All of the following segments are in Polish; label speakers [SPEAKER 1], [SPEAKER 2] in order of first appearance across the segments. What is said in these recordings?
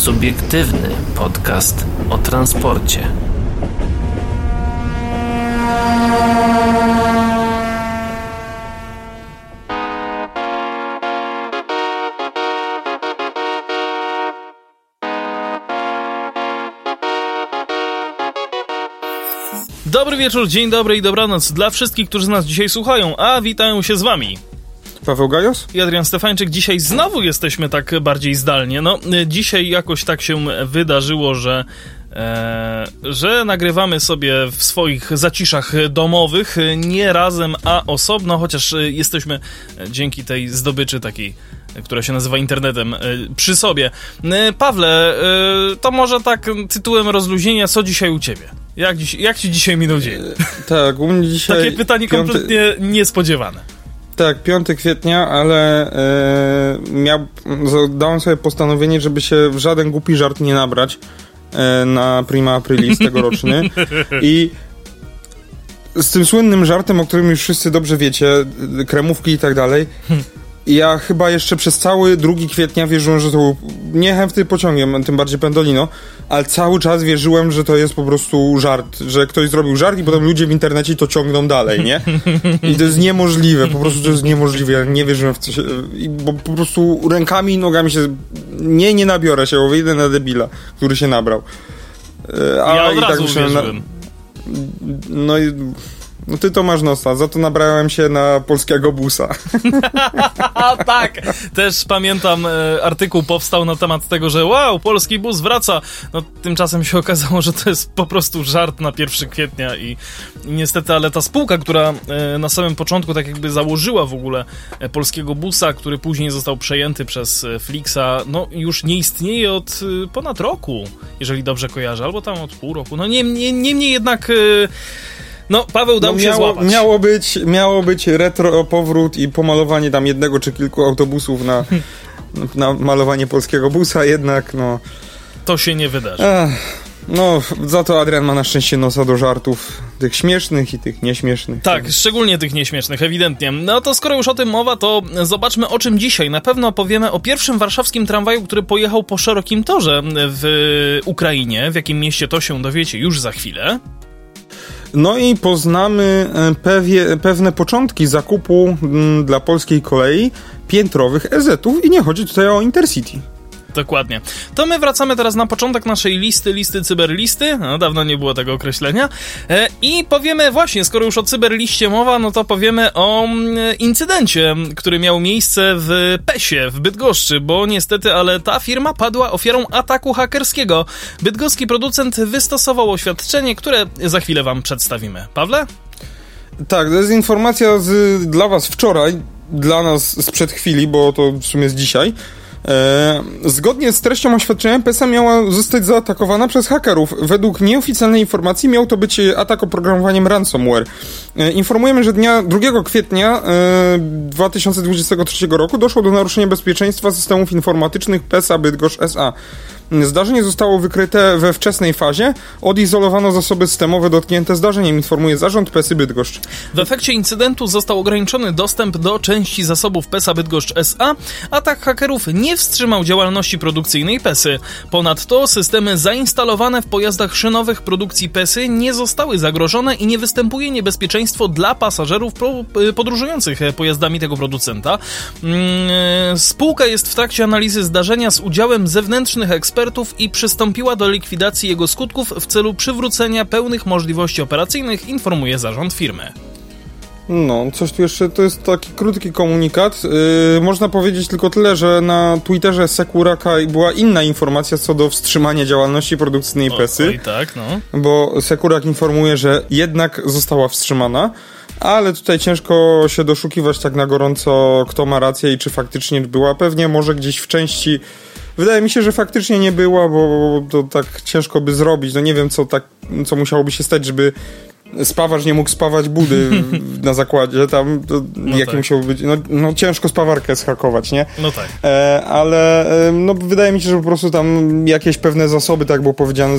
[SPEAKER 1] Subiektywny podcast o transporcie.
[SPEAKER 2] Dobry wieczór, dzień dobry i dobranoc dla wszystkich, którzy nas dzisiaj słuchają, a witają się z wami.
[SPEAKER 3] Paweł Gajos?
[SPEAKER 2] I Adrian Stefańczyk. Dzisiaj znowu jesteśmy tak bardziej zdalnie. No, dzisiaj jakoś tak się wydarzyło, że E, że nagrywamy sobie w swoich zaciszach domowych, nie razem, a osobno, chociaż jesteśmy dzięki tej zdobyczy takiej, która się nazywa internetem, e, przy sobie. E, Pawle, to może tak tytułem rozluźnienia, co dzisiaj u ciebie? Jak, dziś, jak ci dzisiaj minął dzień?
[SPEAKER 3] Tak, u mnie dzisiaj...
[SPEAKER 2] Takie pytanie piąty... kompletnie niespodziewane.
[SPEAKER 3] Tak, 5 kwietnia, ale e, miał, dałem sobie postanowienie, żeby się w żaden głupi żart nie nabrać e, na prima aprilis tegoroczny. I z tym słynnym żartem, o którym już wszyscy dobrze wiecie, kremówki i tak dalej, ja chyba jeszcze przez cały 2 kwietnia wierzyłem, że to był nie chętny pociągiem, tym bardziej Pendolino, ale cały czas wierzyłem, że to jest po prostu żart, że ktoś zrobił żart i potem ludzie w internecie to ciągną dalej, nie? I to jest niemożliwe, po prostu to jest niemożliwe, ja nie wierzyłem w co się, bo po prostu rękami i nogami się, nie, nie nabiorę się, bo wyjdę na debila, który się nabrał.
[SPEAKER 2] E, a ja od i tak myślałem, na,
[SPEAKER 3] no i no ty to masz nosa, za to nabrałem się na polskiego busa.
[SPEAKER 2] tak, też pamiętam, e, artykuł powstał na temat tego, że wow, polski bus wraca. No tymczasem się okazało, że to jest po prostu żart na 1 kwietnia i, i niestety, ale ta spółka, która e, na samym początku tak jakby założyła w ogóle e, polskiego busa, który później został przejęty przez Flixa, no już nie istnieje od ponad roku, jeżeli dobrze kojarzę, albo tam od pół roku. No niemniej nie, nie, jednak... No, Paweł dał no,
[SPEAKER 3] miało,
[SPEAKER 2] się złapać.
[SPEAKER 3] Miało być, miało być retro powrót i pomalowanie tam jednego czy kilku autobusów na, na malowanie polskiego busa, jednak no...
[SPEAKER 2] To się nie wydarzy.
[SPEAKER 3] Ech, no, za to Adrian ma na szczęście nosa do żartów tych śmiesznych i tych nieśmiesznych.
[SPEAKER 2] Tak, szczególnie tych nieśmiesznych, ewidentnie. No to skoro już o tym mowa, to zobaczmy o czym dzisiaj. Na pewno opowiemy o pierwszym warszawskim tramwaju, który pojechał po szerokim torze w Ukrainie. W jakim mieście to się dowiecie już za chwilę.
[SPEAKER 3] No i poznamy e, pewie, pewne początki zakupu m, dla polskiej kolei piętrowych EZ-ów i nie chodzi tutaj o Intercity.
[SPEAKER 2] Dokładnie. To my wracamy teraz na początek naszej listy, listy cyberlisty. No, dawno nie było tego określenia. E, I powiemy właśnie, skoro już o cyberliście mowa, no to powiemy o mm, incydencie, który miał miejsce w PESie, w Bydgoszczy, bo niestety, ale ta firma padła ofiarą ataku hakerskiego. Bydgoski producent wystosował oświadczenie, które za chwilę wam przedstawimy. Pawle?
[SPEAKER 3] Tak, to jest informacja z, dla was wczoraj, dla nas sprzed chwili, bo to w sumie jest dzisiaj. E, zgodnie z treścią oświadczenia PESA miała zostać zaatakowana przez hakerów. Według nieoficjalnej informacji miał to być atak oprogramowaniem ransomware. E, informujemy, że dnia 2 kwietnia 2023 e, roku doszło do naruszenia bezpieczeństwa systemów informatycznych PESA Bydgoszcz SA. Zdarzenie zostało wykryte we wczesnej fazie. Odizolowano zasoby systemowe dotknięte zdarzeniem, informuje zarząd PESY Bydgoszcz.
[SPEAKER 2] W efekcie incydentu został ograniczony dostęp do części zasobów PESA Bydgoszcz SA. Atak hakerów nie wstrzymał działalności produkcyjnej PESY. Ponadto systemy zainstalowane w pojazdach szynowych produkcji PESY nie zostały zagrożone i nie występuje niebezpieczeństwo dla pasażerów podróżujących pojazdami tego producenta. Mm, spółka jest w trakcie analizy zdarzenia z udziałem zewnętrznych ekspertów ekspertów i przystąpiła do likwidacji jego skutków w celu przywrócenia pełnych możliwości operacyjnych, informuje zarząd firmy.
[SPEAKER 3] No, coś tu jeszcze, to jest taki krótki komunikat. Yy, można powiedzieć tylko tyle, że na Twitterze Sekuraka była inna informacja co do wstrzymania działalności produkcyjnej PESY.
[SPEAKER 2] I tak, no.
[SPEAKER 3] Bo Sekurak informuje, że jednak została wstrzymana, ale tutaj ciężko się doszukiwać tak na gorąco, kto ma rację i czy faktycznie była. Pewnie może gdzieś w części Wydaje mi się, że faktycznie nie była, bo to tak ciężko by zrobić. No nie wiem, co tak, co musiałoby się stać, żeby spawarz nie mógł spawać budy na zakładzie, tam to, no tak. musiał być, no, no, ciężko spawarkę schakować, nie?
[SPEAKER 2] No tak.
[SPEAKER 3] E, ale e, no wydaje mi się, że po prostu tam jakieś pewne zasoby, tak było powiedziane,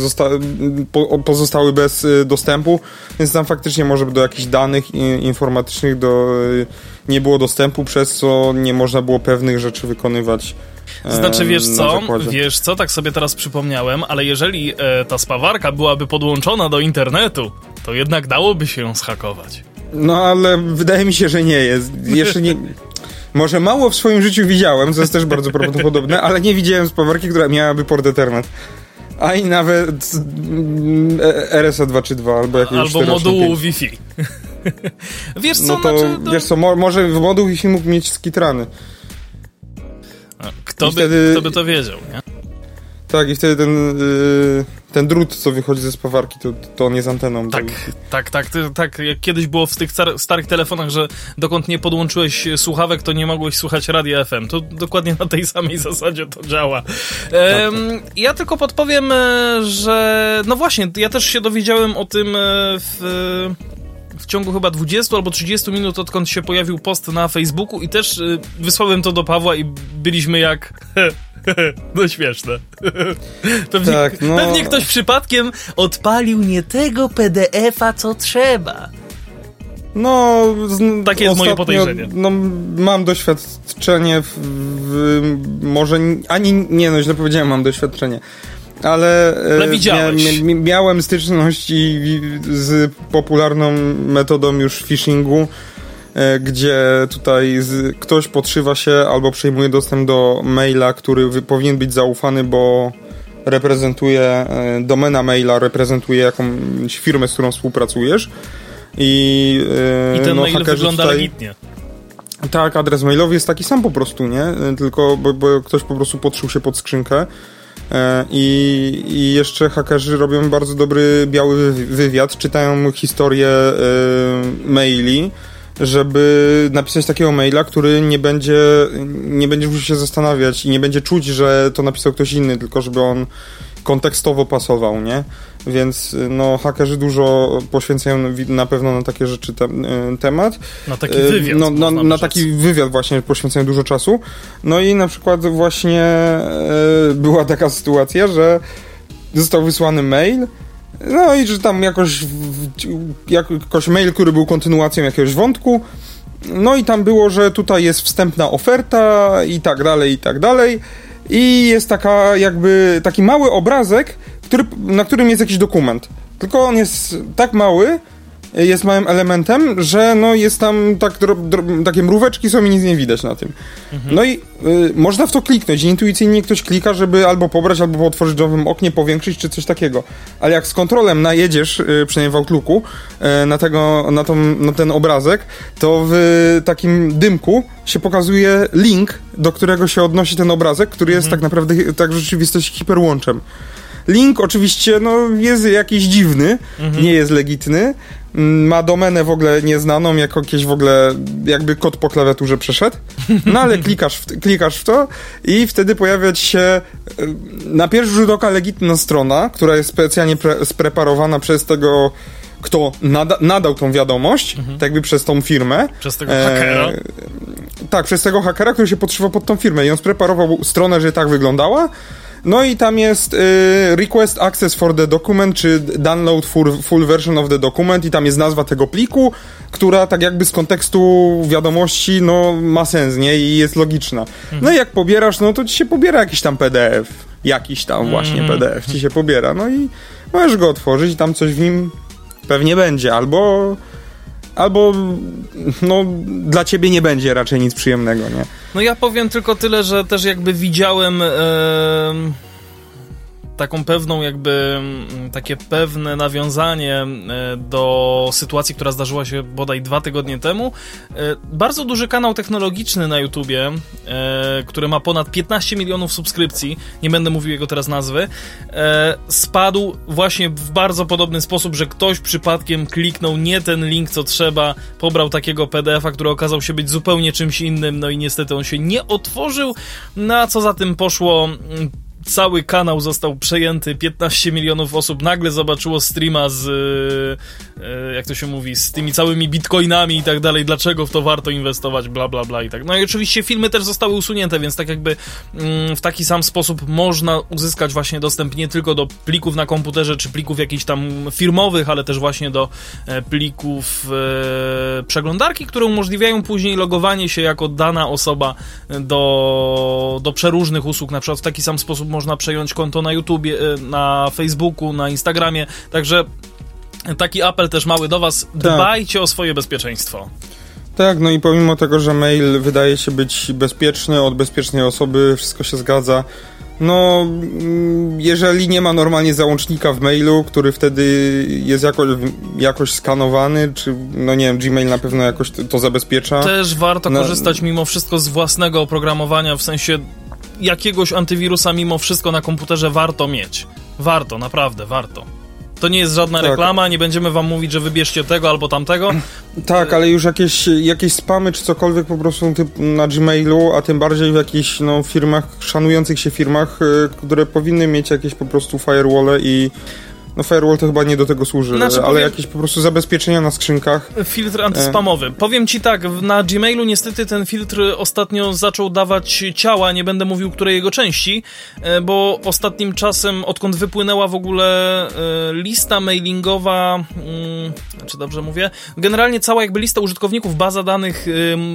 [SPEAKER 3] po, pozostały bez y, dostępu, więc tam faktycznie może do jakichś danych informatycznych do, y, nie było dostępu, przez co nie można było pewnych rzeczy wykonywać
[SPEAKER 2] Znaczy, wiesz co, wiesz co, tak sobie teraz przypomniałem, ale jeżeli e, ta spawarka byłaby podłączona do internetu, to jednak dałoby się ją schakować.
[SPEAKER 3] No ale wydaje mi się, że nie jest. Jeszcze nie. Może mało w swoim życiu widziałem, co jest też bardzo prawdopodobne, ale nie widziałem spawarki, która miałaby port Ethernet. A i nawet mm, e- RSA 232 albo jakiegoś
[SPEAKER 2] Albo modułu. Wi-Fi. wiesz co,
[SPEAKER 3] No to,
[SPEAKER 2] znaczy, no,
[SPEAKER 3] wiesz co, mo- może w moduł Wi-Fi mógł mieć skitrany.
[SPEAKER 2] Kto, by,
[SPEAKER 3] wtedy-
[SPEAKER 2] kto by to wiedział, nie?
[SPEAKER 3] Tak, i wtedy ten, y, ten drut, co wychodzi ze spawarki, to, to on jest anteną.
[SPEAKER 2] Tak, tak, tak, tak, jak kiedyś było w tych starych telefonach, że dokąd nie podłączyłeś słuchawek, to nie mogłeś słuchać radia FM. To dokładnie na tej samej zasadzie to działa. Em, ja tylko podpowiem, e, że no właśnie, ja też się dowiedziałem o tym e, w w ciągu chyba 20 albo 30 minut, odkąd się pojawił post na Facebooku i też y, wysłałem to do Pawła i byliśmy jak... no śmieszne. pewnie,
[SPEAKER 3] Tak, no.
[SPEAKER 2] pewnie ktoś przypadkiem odpalił nie tego PDF-a, co trzeba.
[SPEAKER 3] No, z,
[SPEAKER 2] Takie jest moje podejrzenie.
[SPEAKER 3] No, mam doświadczenie w, w może ani nie, no źle powiedziałem, mam doświadczenie. Ale, e,
[SPEAKER 2] Ale widziałeś.
[SPEAKER 3] mia- miałem styczność z popularną metodą już phishingu, e, gdzie tutaj z, ktoś podszywa się albo przejmuje dostęp do maila, który wy, powinien być zaufany, bo reprezentuje, e, domena maila reprezentuje jakąś firmę, z którą współpracujesz. I,
[SPEAKER 2] I ten
[SPEAKER 3] no,
[SPEAKER 2] mail wygląda
[SPEAKER 3] tutaj-
[SPEAKER 2] legitnie.
[SPEAKER 3] tak, adres mailowy jest taki sam po prostu, nie? Tylko, bo, bo ktoś po prostu podszył się pod skrzynkę. E, I, I jeszcze hakerzy robią bardzo dobry biały wy- wywiad, czytają historię e, maili, żeby napisać takiego maila, który nie będzie, nie będzie musiał się zastanawiać i nie będzie czuć, że to napisał ktoś inny, tylko żeby on kontekstowo pasował, nie? Więc no, hakerzy dużo poświęcają wi- na pewno na takie rzeczy te, e, temat.
[SPEAKER 2] Na taki
[SPEAKER 3] E,
[SPEAKER 2] wywiad.
[SPEAKER 3] No, na,
[SPEAKER 2] można
[SPEAKER 3] na
[SPEAKER 2] rzec.
[SPEAKER 3] taki wywiad właśnie poświęcają dużo czasu. No i na przykład właśnie e, była taka sytuacja, że został wysłany mail, no i że tam jakoś, jakoś mail, który był kontynuacją jakiegoś wątku, no i tam było, że tutaj jest wstępna oferta i tak dalej, i tak dalej. I jest taka jakby taki mały obrazek, który, na którym jest jakiś dokument. Tylko on jest tak mały, jest małym elementem, że no jest tam tak dro, dro, takie mróweczki są i nic nie widać na tym. No i y, można w to kliknąć. Intuicyjnie ktoś klika, żeby albo pobrać, albo otworzyć w nowym oknie, powiększyć, czy coś takiego. Ale jak z kontrolem najedziesz, y, przynajmniej w Outlooku, y, na, tego, na, tą, na ten obrazek, to w takim dymku się pokazuje link, do którego się odnosi ten obrazek, który jest tak naprawdę tak w rzeczywistości hiperłączem. Link oczywiście no, jest jakiś dziwny, nie jest legitny. Mm, Ma domenę w ogóle nieznaną, jako jakieś w ogóle, jakby kod po klawiaturze przeszedł. No ale klikasz w, klikasz w to i wtedy pojawia ci się y, na pierwszy rzut oka legitna strona, która jest specjalnie pre, spreparowana przez tego, kto nada, nadał tą wiadomość, tak jakby przez tą firmę.
[SPEAKER 2] Przez tego hakera.
[SPEAKER 3] E, tak, przez tego hakera, który się podszywał pod tą firmę i on spreparował stronę, że tak wyglądała. No i tam jest y, request access for the document, czy download full, full version of the document i tam jest nazwa tego pliku, która tak jakby z kontekstu wiadomości, no ma sens, nie? I jest logiczna. No i jak pobierasz, no to ci się pobiera jakiś tam PDF. Jakiś tam właśnie PDF ci się pobiera. No i możesz go otworzyć i tam coś w nim pewnie będzie. Albo albo no dla ciebie nie będzie raczej nic przyjemnego, nie?
[SPEAKER 2] No ja powiem tylko tyle, że też jakby widziałem em, taką pewną jakby mm, takie pewne nawiązanie e, do sytuacji, która zdarzyła się bodaj dwa tygodnie temu. E, Bardzo duży kanał technologiczny na YouTubie, e, który ma ponad 15 milionów subskrypcji, nie będę mówił jego teraz nazwy, spadł właśnie w bardzo podobny sposób, że ktoś przypadkiem kliknął nie ten link, co trzeba, pobrał takiego PDF-a, który okazał się być zupełnie czymś innym, no i niestety on się nie otworzył, na co za tym poszło mm, cały kanał został przejęty, 15 milionów osób nagle zobaczyło streama z, e, jak to się mówi, z tymi całymi bitcoinami i tak dalej, dlaczego w to warto inwestować, bla, bla, bla i tak. No i oczywiście filmy też zostały usunięte, więc tak jakby mm, w taki sam sposób można uzyskać właśnie dostęp nie tylko do plików na komputerze, czy plików jakichś tam firmowych, ale też właśnie do e, plików przeglądarki, które umożliwiają później logowanie się jako dana osoba do, do przeróżnych usług, na przykład w taki sam sposób można przejąć konto na YouTubie, e, na Facebooku, na Instagramie, także taki apel też mały do was,
[SPEAKER 3] Tak.
[SPEAKER 2] dbajcie o swoje bezpieczeństwo.
[SPEAKER 3] Tak, no i pomimo tego, że mail wydaje się być bezpieczny, od bezpiecznej osoby, wszystko się zgadza. No, mm, jeżeli nie ma normalnie załącznika w mailu, który wtedy jest jakoś, jakoś skanowany, czy, no nie wiem, Gmail na pewno jakoś to, to zabezpiecza.
[SPEAKER 2] Też warto
[SPEAKER 3] No.
[SPEAKER 2] korzystać mimo wszystko z własnego oprogramowania, w sensie jakiegoś antywirusa mimo wszystko na komputerze warto mieć. Warto, naprawdę, warto. To nie jest żadna
[SPEAKER 3] Tak.
[SPEAKER 2] reklama, nie będziemy wam mówić, że wybierzcie tego albo tamtego.
[SPEAKER 3] Tak, ale już jakieś, jakieś spamy czy cokolwiek po prostu na Gmailu, a tym bardziej w jakichś no, firmach, szanujących się firmach, y, które powinny mieć jakieś po prostu firewall i no firewall to chyba nie do tego służy,
[SPEAKER 2] Znaczy,
[SPEAKER 3] ale
[SPEAKER 2] powiem-
[SPEAKER 3] jakieś po prostu zabezpieczenia na skrzynkach.
[SPEAKER 2] Filtr antyspamowy. Powiem ci tak, na Gmailu niestety ten filtr ostatnio zaczął dawać ciała, nie będę mówił której jego części, e, bo ostatnim czasem, odkąd wypłynęła w ogóle e, lista mailingowa, mm, czy dobrze mówię? Generalnie cała jakby lista użytkowników, baza danych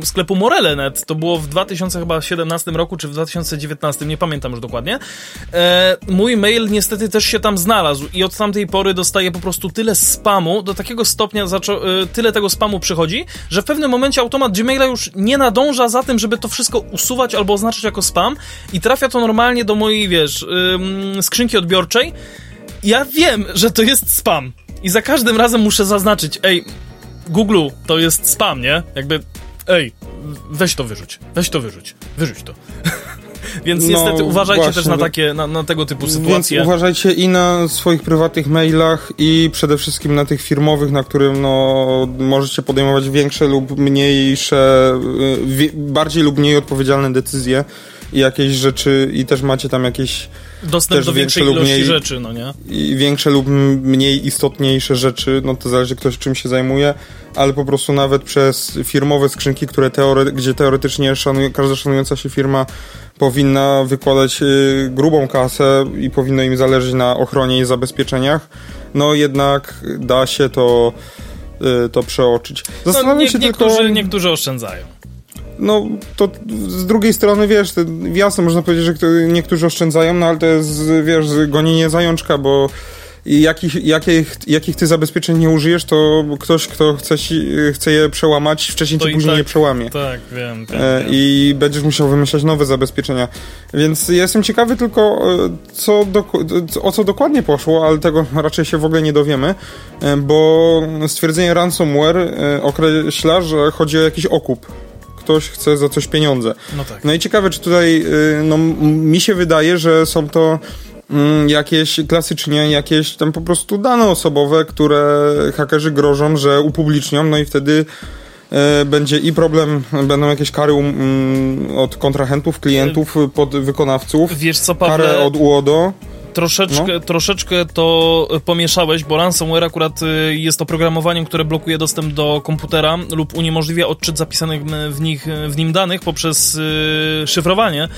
[SPEAKER 2] sklepu Morele.net, to było w 2017 roku, czy w 2019, nie pamiętam już dokładnie. E, mój mail niestety też się tam znalazł i od tamtej pory dostaję po prostu tyle spamu, do takiego stopnia e, tyle tego spamu przychodzi, że w pewnym momencie automat Gmaila już nie nadąża za tym, żeby to wszystko usuwać albo oznaczyć jako spam i trafia to normalnie do mojej, wiesz, ym, skrzynki odbiorczej. Ja wiem, że to jest spam i za każdym razem muszę zaznaczyć, ej, Google, to jest spam, nie? Jakby, ej, weź to wyrzuć, weź to wyrzuć, wyrzuć to. Więc
[SPEAKER 3] No,
[SPEAKER 2] niestety uważajcie
[SPEAKER 3] właśnie,
[SPEAKER 2] też na takie, na, na tego typu
[SPEAKER 3] Więc
[SPEAKER 2] sytuacje.
[SPEAKER 3] uważajcie i na swoich prywatnych mailach i przede wszystkim na tych firmowych, na którym no, możecie podejmować większe lub mniejsze, y, bardziej lub mniej odpowiedzialne decyzje i jakieś rzeczy i też macie tam jakieś
[SPEAKER 2] Dostęp
[SPEAKER 3] też
[SPEAKER 2] do większej
[SPEAKER 3] większe
[SPEAKER 2] ilości
[SPEAKER 3] mniej-
[SPEAKER 2] rzeczy, no nie?
[SPEAKER 3] i większe lub mniej istotniejsze rzeczy, no to zależy ktoś czym się zajmuje, ale po prostu nawet przez firmowe skrzynki, które teore- gdzie teoretycznie szanuje, każda szanująca się firma powinna wykładać y, grubą kasę i powinno im zależeć na ochronie i zabezpieczeniach, no jednak da się to y, to przeoczyć.
[SPEAKER 2] No,
[SPEAKER 3] Zastanawiam
[SPEAKER 2] nie,
[SPEAKER 3] się
[SPEAKER 2] niektórzy,
[SPEAKER 3] tylko...
[SPEAKER 2] niektórzy oszczędzają.
[SPEAKER 3] No, to z drugiej strony, wiesz, to, jasne, można powiedzieć, że niektórzy oszczędzają, no ale to jest, wiesz, gonienie zajączka, bo jakich, jakich, jakich ty zabezpieczeń nie użyjesz, to ktoś, kto chce, ci, chce je przełamać, wcześniej
[SPEAKER 2] To
[SPEAKER 3] czy
[SPEAKER 2] i
[SPEAKER 3] później
[SPEAKER 2] tak-
[SPEAKER 3] je przełamie.
[SPEAKER 2] Tak, wiem, wiem,
[SPEAKER 3] E,
[SPEAKER 2] wiem.
[SPEAKER 3] I będziesz musiał wymyślać nowe zabezpieczenia. Więc jestem ciekawy tylko, e, co dok- o co dokładnie poszło, ale tego raczej się w ogóle nie dowiemy, e, bo stwierdzenie ransomware e, określa, że chodzi o jakiś okup. Ktoś chce za coś pieniądze.
[SPEAKER 2] No tak.
[SPEAKER 3] No i ciekawe, czy tutaj, y, no mi się wydaje, że są to mm, jakieś, klasycznie jakieś tam po prostu dane osobowe, które hakerzy grożą, że upublicznią, no i wtedy e, będzie i problem, będą jakieś kary um, od kontrahentów, klientów, pod wykonawców,
[SPEAKER 2] Wiesz co,
[SPEAKER 3] karę
[SPEAKER 2] Pawle,
[SPEAKER 3] od UODO.
[SPEAKER 2] Troszeczkę,
[SPEAKER 3] No.
[SPEAKER 2] troszeczkę to pomieszałeś, bo ransomware akurat y, jest oprogramowaniem, które blokuje dostęp do komputera lub uniemożliwia odczyt zapisanych w, nich, w nim danych poprzez y, szyfrowanie.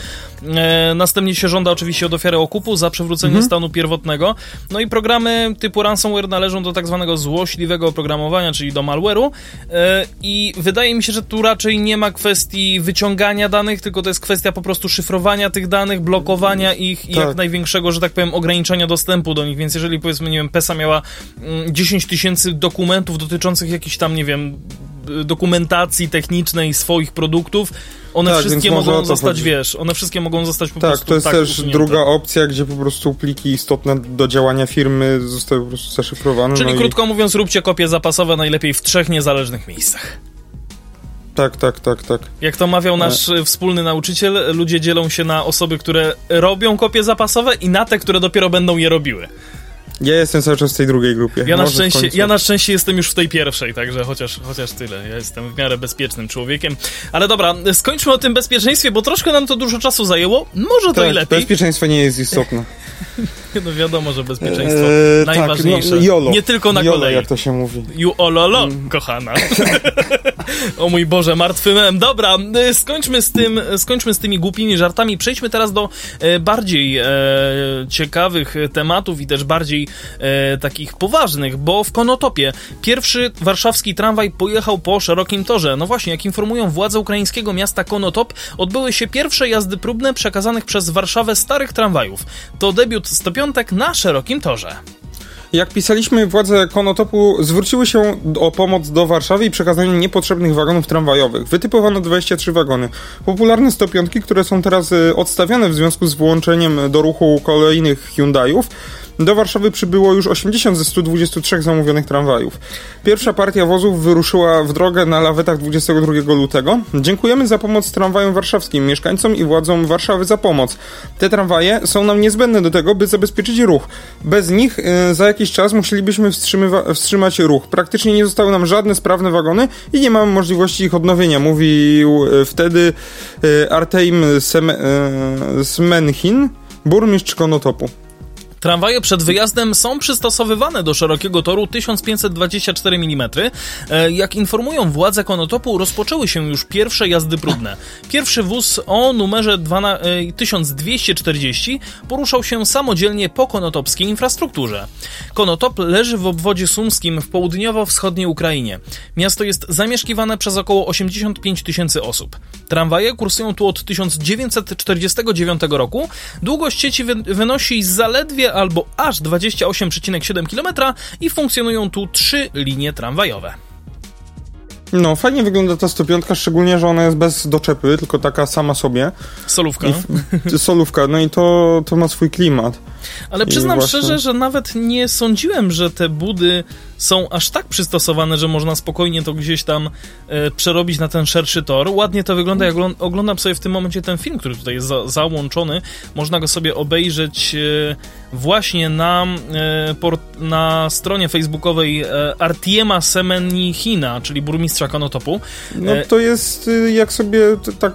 [SPEAKER 2] E, następnie się żąda oczywiście od ofiary okupu za przywrócenie
[SPEAKER 3] Mhm.
[SPEAKER 2] stanu pierwotnego. No i programy typu ransomware należą do tak zwanego złośliwego oprogramowania, czyli do malware'u. E, I wydaje mi się, że tu raczej nie ma kwestii wyciągania danych, tylko to jest kwestia po prostu szyfrowania tych danych, blokowania ich i
[SPEAKER 3] Tak.
[SPEAKER 2] jak największego, że tak powiem, ograniczenia dostępu do nich. Więc jeżeli powiedzmy, nie wiem, PESA miała mm, 10 tysięcy dokumentów dotyczących jakichś tam, nie wiem, y, dokumentacji technicznej swoich produktów, one
[SPEAKER 3] Tak,
[SPEAKER 2] wszystkie mogą zostać,
[SPEAKER 3] chodzi.
[SPEAKER 2] wiesz, one wszystkie mogą zostać po
[SPEAKER 3] Tak,
[SPEAKER 2] prostu
[SPEAKER 3] to jest
[SPEAKER 2] tak
[SPEAKER 3] też
[SPEAKER 2] usunięte.
[SPEAKER 3] druga opcja, gdzie po prostu pliki istotne do działania firmy zostały po prostu zaszyfrowane.
[SPEAKER 2] Czyli
[SPEAKER 3] no i...
[SPEAKER 2] krótko mówiąc, róbcie kopie zapasowe najlepiej w trzech niezależnych miejscach.
[SPEAKER 3] Tak, tak, tak, tak.
[SPEAKER 2] Jak to mawiał nasz e, wspólny nauczyciel, ludzie dzielą się na osoby, które robią kopie zapasowe i na te, które dopiero będą je robiły.
[SPEAKER 3] Ja jestem cały czas w tej drugiej grupie.
[SPEAKER 2] Ja na, szczęście, ja na szczęście jestem już w tej pierwszej, także chociaż, chociaż tyle. Ja jestem w miarę bezpiecznym człowiekiem. Ale dobra, skończmy o tym bezpieczeństwie, bo troszkę nam to dużo czasu zajęło. Może to
[SPEAKER 3] tak,
[SPEAKER 2] i lepiej.
[SPEAKER 3] Bezpieczeństwo nie jest istotne.
[SPEAKER 2] no wiadomo, że bezpieczeństwo eee, najważniejsze. Tak, no,
[SPEAKER 3] jolo.
[SPEAKER 2] Nie tylko na
[SPEAKER 3] jolo,
[SPEAKER 2] kolei.
[SPEAKER 3] jak to się mówi.
[SPEAKER 2] Ololo, mm. kochana. o mój Boże, martwy mem. Dobra, y, skończmy z tym, skończmy z tymi głupimi żartami. Przejdźmy teraz do e, bardziej e, ciekawych tematów i też bardziej e, takich poważnych, bo w Konotopie pierwszy warszawski tramwaj pojechał po szerokim torze. No właśnie, jak informują władze ukraińskiego miasta Konotop, odbyły się pierwsze jazdy próbne przekazanych przez Warszawę starych tramwajów. To debiut stopiątek na szerokim torze.
[SPEAKER 3] Jak pisaliśmy, władze Konotopu zwróciły się o pomoc do Warszawy i przekazanie niepotrzebnych wagonów tramwajowych. Wytypowano 23 wagony. Popularne 105, które są teraz y, odstawiane w związku z włączeniem do ruchu kolejnych Hyundaiów, do Warszawy przybyło już 80 ze 123 zamówionych tramwajów. Pierwsza partia wozów wyruszyła w drogę na lawetach 22 lutego. Dziękujemy za pomoc tramwajom warszawskim, mieszkańcom i władzom Warszawy za pomoc. Te tramwaje są nam niezbędne do tego, by zabezpieczyć ruch. Bez nich y, za jakiś czas musielibyśmy wstrzymać ruch. Praktycznie nie zostały nam żadne sprawne wagony i nie mamy możliwości ich odnowienia, mówił y, wtedy y, Arteim Smenchin, burmistrz Konotopu.
[SPEAKER 2] Tramwaje przed wyjazdem są przystosowywane do szerokiego toru 1524 mm. E, jak informują władze Konotopu, rozpoczęły się już pierwsze jazdy próbne. Pierwszy wóz o numerze 1240 e, poruszał się samodzielnie po konotopskiej infrastrukturze. Konotop leży w obwodzie sumskim w południowo-wschodniej Ukrainie. Miasto jest zamieszkiwane przez około 85 tysięcy osób. Tramwaje kursują tu od 1949 roku. Długość sieci wynosi zaledwie albo aż 28,7 km i funkcjonują tu trzy linie tramwajowe.
[SPEAKER 3] No, fajnie wygląda ta 105, szczególnie, że ona jest bez doczepy, tylko taka sama sobie.
[SPEAKER 2] Solówka.
[SPEAKER 3] I, solówka, no i to, to ma swój klimat.
[SPEAKER 2] Ale przyznam właśnie... szczerze, że nawet nie sądziłem, że te budy są aż tak przystosowane, że można spokojnie to gdzieś tam e, przerobić na ten szerszy tor. Ładnie to wygląda, jak oglądam sobie w tym momencie ten film, który tutaj jest za, załączony. Można go sobie obejrzeć e, właśnie na, e, na stronie facebookowej e, Artiema Semenichina, czyli burmistrza Konotopu.
[SPEAKER 3] No e, to jest, y, jak sobie tak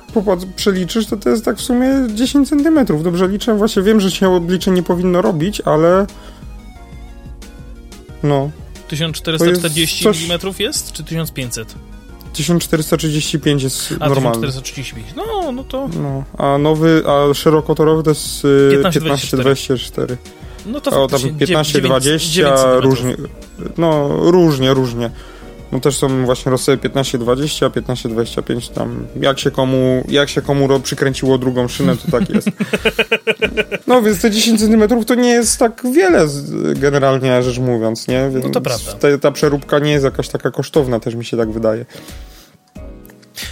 [SPEAKER 3] przeliczysz, to to jest tak w sumie 10 centymetrów. Dobrze liczę? Właśnie wiem, że się obliczenie nie powinno robić, ale no.
[SPEAKER 2] 1440 coś... mm jest, czy 1500?
[SPEAKER 3] 1435 jest
[SPEAKER 2] a,
[SPEAKER 3] normalny.
[SPEAKER 2] 1435. No, no to... No,
[SPEAKER 3] a nowy, a szerokotorowy to jest 1524. Y,
[SPEAKER 2] no to
[SPEAKER 3] tam 1520 różnie. No, różnie, różnie. No też są właśnie rozsady 15-20, 15-25 tam jak się komu, jak się komu przykręciło drugą szynę, to tak jest. No więc te 10 cm to nie jest tak wiele generalnie rzecz mówiąc, nie? Więc
[SPEAKER 2] no to prawda.
[SPEAKER 3] Ta, ta przeróbka nie jest jakaś taka kosztowna, też mi się tak wydaje.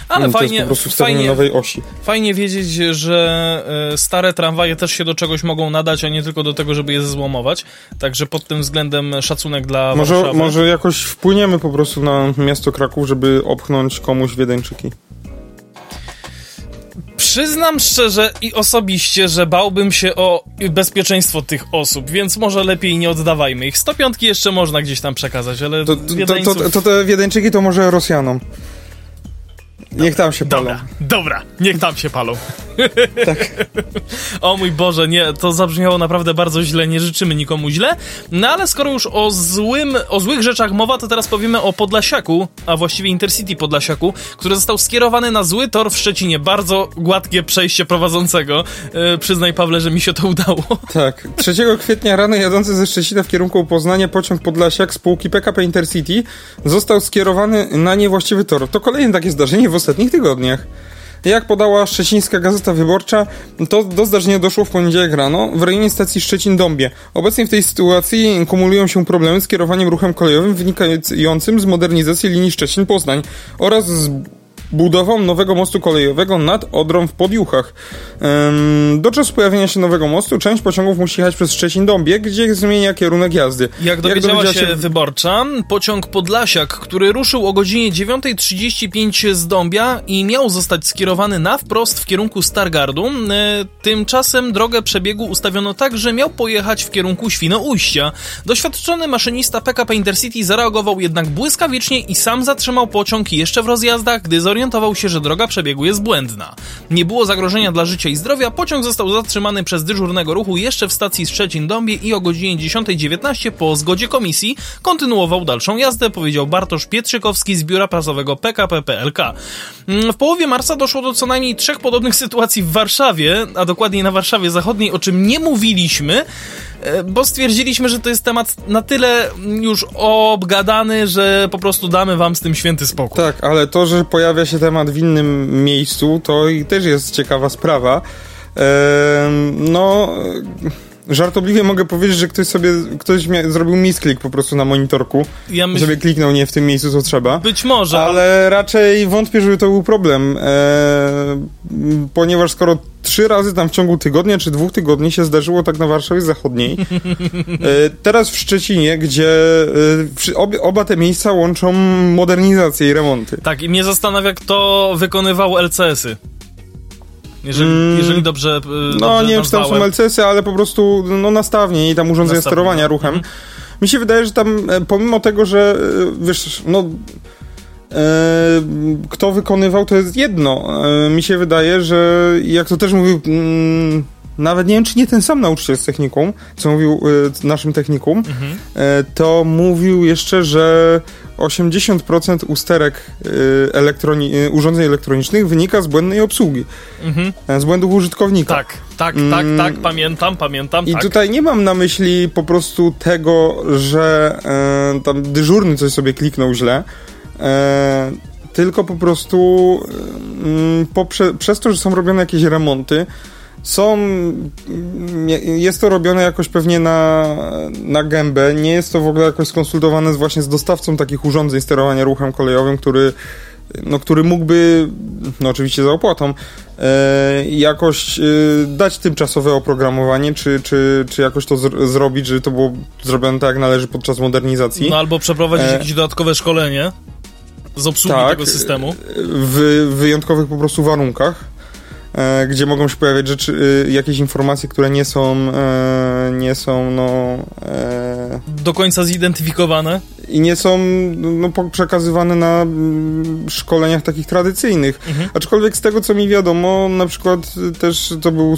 [SPEAKER 2] Ale fajnie, fajnie,
[SPEAKER 3] nowej osi.
[SPEAKER 2] fajnie wiedzieć, że e, stare tramwaje też się do czegoś mogą nadać, a nie tylko do tego, żeby je złomować. Także pod tym względem szacunek dla
[SPEAKER 3] może,
[SPEAKER 2] Warszawy.
[SPEAKER 3] Może jakoś wpłyniemy po prostu na miasto Kraków, żeby opchnąć komuś wiedeńczyki.
[SPEAKER 2] Przyznam szczerze i osobiście, że bałbym się o bezpieczeństwo tych osób, więc może lepiej nie oddawajmy ich. 105 jeszcze można gdzieś tam przekazać, ale
[SPEAKER 3] to, to, to, to te Wiedeńczyki to może Rosjanom. Niech tam się palą.
[SPEAKER 2] Dobra, dobra, niech tam się palą.
[SPEAKER 3] Tak.
[SPEAKER 2] o mój Boże, nie, to zabrzmiało naprawdę bardzo źle, nie życzymy nikomu źle. No ale skoro już o złym, o złych rzeczach mowa, to teraz powiemy o Podlasiaku, a właściwie Intercity Podlasiaku, który został skierowany na zły tor w Szczecinie. Bardzo gładkie przejście prowadzącego. Yy, przyznaj Pawle, że mi się to udało.
[SPEAKER 3] Tak. 3 kwietnia rano jadący ze Szczecina w kierunku Poznania pociąg Podlasiak spółki PKP Intercity został skierowany na niewłaściwy tor. To kolejne takie zdarzenie w ostatnich tygodniach. Jak podała szczecińska Gazeta Wyborcza, to do zdarzenia doszło w poniedziałek rano w rejonie stacji Szczecin-Dąbie. Obecnie w tej sytuacji kumulują się problemy z kierowaniem ruchem kolejowym wynikającym z modernizacji linii Szczecin-Poznań oraz z budową nowego mostu kolejowego nad Odrą w Podjuchach. Do czasu pojawienia się nowego mostu część pociągów musi jechać przez Szczecin-Dąbie, gdzie zmienia kierunek jazdy.
[SPEAKER 2] Jak dowiedziała, Jak się, się wyborcza, pociąg Podlasiak, który ruszył o godzinie 9.35 z Dąbia i miał zostać skierowany na wprost w kierunku Stargardu, e, tymczasem drogę przebiegu ustawiono tak, że miał pojechać w kierunku Świnoujścia. Doświadczony maszynista PKP Intercity zareagował jednak błyskawicznie i sam zatrzymał pociąg jeszcze w rozjazdach, gdy zorientował się, że droga przebiegu jest błędna. Nie było zagrożenia dla życia i zdrowia, pociąg został zatrzymany przez dyżurnego ruchu jeszcze w stacji Szczecin-Dąbie i o godzinie 10.19 po zgodzie komisji kontynuował dalszą jazdę, powiedział Bartosz Pietrzykowski z biura prasowego PKP PLK. Mm, w połowie marca doszło do co najmniej trzech podobnych sytuacji w Warszawie, a dokładniej na Warszawie Zachodniej, o czym nie mówiliśmy, bo stwierdziliśmy, że to jest temat na tyle już obgadany, że po prostu damy wam z tym święty spokój.
[SPEAKER 3] Tak, ale to, że pojawia się temat w innym miejscu, to i też jest ciekawa sprawa. Eee, no żartobliwie mogę powiedzieć, że ktoś sobie, ktoś zrobił misklik po prostu na monitorku. Ja myśl... Sobie kliknął nie w tym miejscu, co trzeba.
[SPEAKER 2] Być może.
[SPEAKER 3] Ale raczej wątpię, żeby to był problem, e, ponieważ skoro trzy razy tam w ciągu tygodnia czy dwóch tygodni się zdarzyło tak na Warszawie Zachodniej, e, teraz w Szczecinie, gdzie e, obie, oba te miejsca łączą modernizację i remonty.
[SPEAKER 2] Tak, i mnie zastanawia, kto wykonywał LCS-y. Jeżeli, mm, jeżeli dobrze.
[SPEAKER 3] Y, no, nie wiem, czy tam są LCS-y, ale po prostu no, nastawnie i tam urządzenia sterowania ruchem. Mm. Mi się wydaje, że tam e, pomimo tego, że e, wiesz, no. E, kto wykonywał, to jest jedno. E, mi się wydaje, że jak to też mówił. Mm, nawet nie wiem, czy nie ten sam nauczyciel z technikum, co mówił naszym technikum, mhm. to mówił jeszcze, że 80% usterek y, elektroni y, urządzeń elektronicznych wynika z błędnej obsługi, mhm. Y, z błędów użytkownika.
[SPEAKER 2] Tak, tak, mm. tak, tak, pamiętam, pamiętam.
[SPEAKER 3] I
[SPEAKER 2] tak.
[SPEAKER 3] tutaj nie mam na myśli po prostu tego, że y, tam dyżurny coś sobie kliknął źle, tylko po prostu mm, poprze, przez to, że są robione jakieś remonty, są, jest to robione jakoś pewnie na, na gębę, nie jest to w ogóle jakoś skonsultowane z właśnie z dostawcą takich urządzeń sterowania ruchem kolejowym, który no, który mógłby, no oczywiście za opłatą, e, jakoś e, dać tymczasowe oprogramowanie, czy, czy, czy jakoś to z, zrobić, żeby to było zrobione tak, jak należy podczas modernizacji.
[SPEAKER 2] No albo przeprowadzić e... jakieś dodatkowe szkolenie z obsługi tak, tego systemu.
[SPEAKER 3] W wyjątkowych po prostu warunkach. E, gdzie mogą się pojawiać rzeczy, e, jakieś informacje, które nie są, e, nie są, no...
[SPEAKER 2] Do końca zidentyfikowane?
[SPEAKER 3] I nie są no, przekazywane na mm, szkoleniach takich tradycyjnych. Mhm. Aczkolwiek z tego, co mi wiadomo, na przykład też to był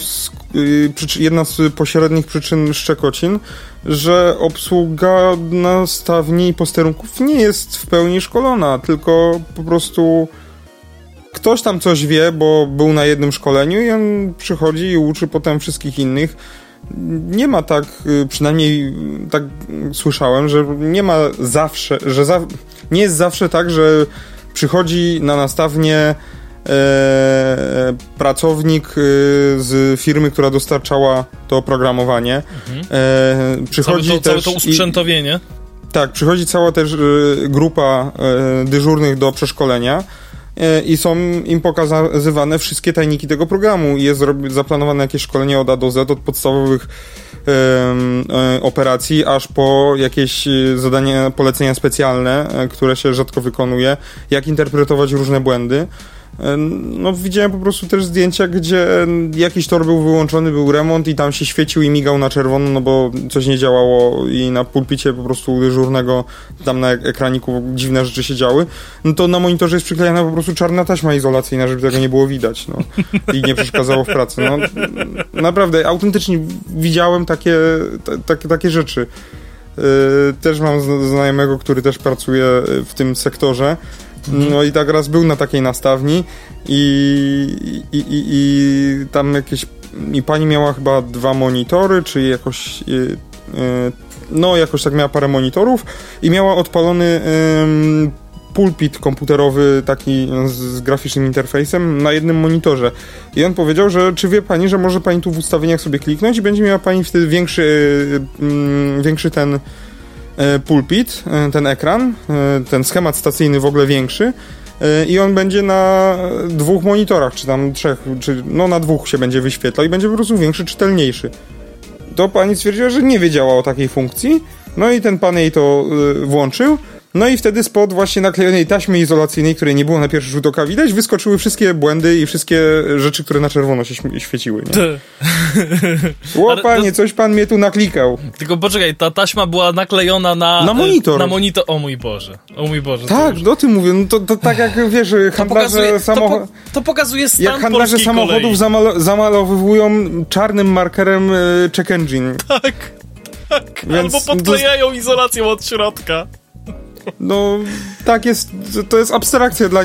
[SPEAKER 3] jedna z pośrednich przyczyn szczekocin, że obsługa na stawni i posterunków nie jest w pełni szkolona, tylko po prostu ktoś tam coś wie, bo był na jednym szkoleniu i on przychodzi i uczy potem wszystkich innych. Nie ma tak, y, przynajmniej tak słyszałem, że nie ma zawsze, że za, nie jest zawsze tak, że przychodzi na nastawnię e, pracownik y, z firmy, która dostarczała to oprogramowanie. Mhm.
[SPEAKER 2] E, przychodzi całe to, też całe to usprzętowienie.
[SPEAKER 3] I, tak, przychodzi cała też y, grupa e, dyżurnych do przeszkolenia i są im pokazywane wszystkie tajniki tego programu. Jest zaplanowane jakieś szkolenie od A do Z, od podstawowych e, operacji, aż po jakieś e, zadania, polecenia specjalne, które się rzadko wykonuje, jak interpretować różne błędy. No, widziałem po prostu też zdjęcia, gdzie jakiś tor był wyłączony, był remont i tam się świecił i migał na czerwono, no bo coś nie działało i na pulpicie po prostu dyżurnego, tam na ekraniku dziwne rzeczy się działy. No to na monitorze jest przyklejana po prostu czarna taśma izolacyjna, żeby tego nie było widać, no. I nie przeszkadzało w pracy, no. Naprawdę, autentycznie widziałem takie, takie, takie rzeczy. Też mam znajomego, który też pracuje w tym sektorze no i tak raz był na takiej nastawni i, i, i, i tam jakieś... I pani miała chyba dwa monitory, czy jakoś... Y, y, no, jakoś tak miała parę monitorów i miała odpalony pulpit komputerowy taki z, graficznym interfejsem na jednym monitorze. I on powiedział, że czy wie pani, że może pani tu w ustawieniach sobie kliknąć i będzie miała pani wtedy większy, y, większy ten pulpit, e, ten ekran, e, ten schemat stacyjny w ogóle większy i on będzie na dwóch monitorach, czy tam trzech, czy no na dwóch się będzie wyświetlał i będzie po prostu większy, czytelniejszy. To pani stwierdziła, że nie wiedziała o takiej funkcji, no i ten pan jej to włączył, no i wtedy spod właśnie naklejonej taśmy izolacyjnej, której nie było na pierwszy rzut oka widać, wyskoczyły wszystkie błędy i wszystkie rzeczy, które na czerwono się świeciły. Nie? Ło, panie, coś pan mnie tu naklikał.
[SPEAKER 2] Tylko poczekaj, ta taśma była naklejona na...
[SPEAKER 3] Na monitor.
[SPEAKER 2] Na monitor. O mój Boże. O mój Boże.
[SPEAKER 3] Tak, już... o tym mówię. No to, to tak jak, wiesz, handlarze samochodów...
[SPEAKER 2] To, po, to, pokazuje stan
[SPEAKER 3] Jak handlarze samochodów zamal zamalowywują czarnym markerem e, check engine.
[SPEAKER 2] Tak. Tak, Więc albo podklejają do... izolacją od środka.
[SPEAKER 3] No, tak jest, to jest abstrakcja dla,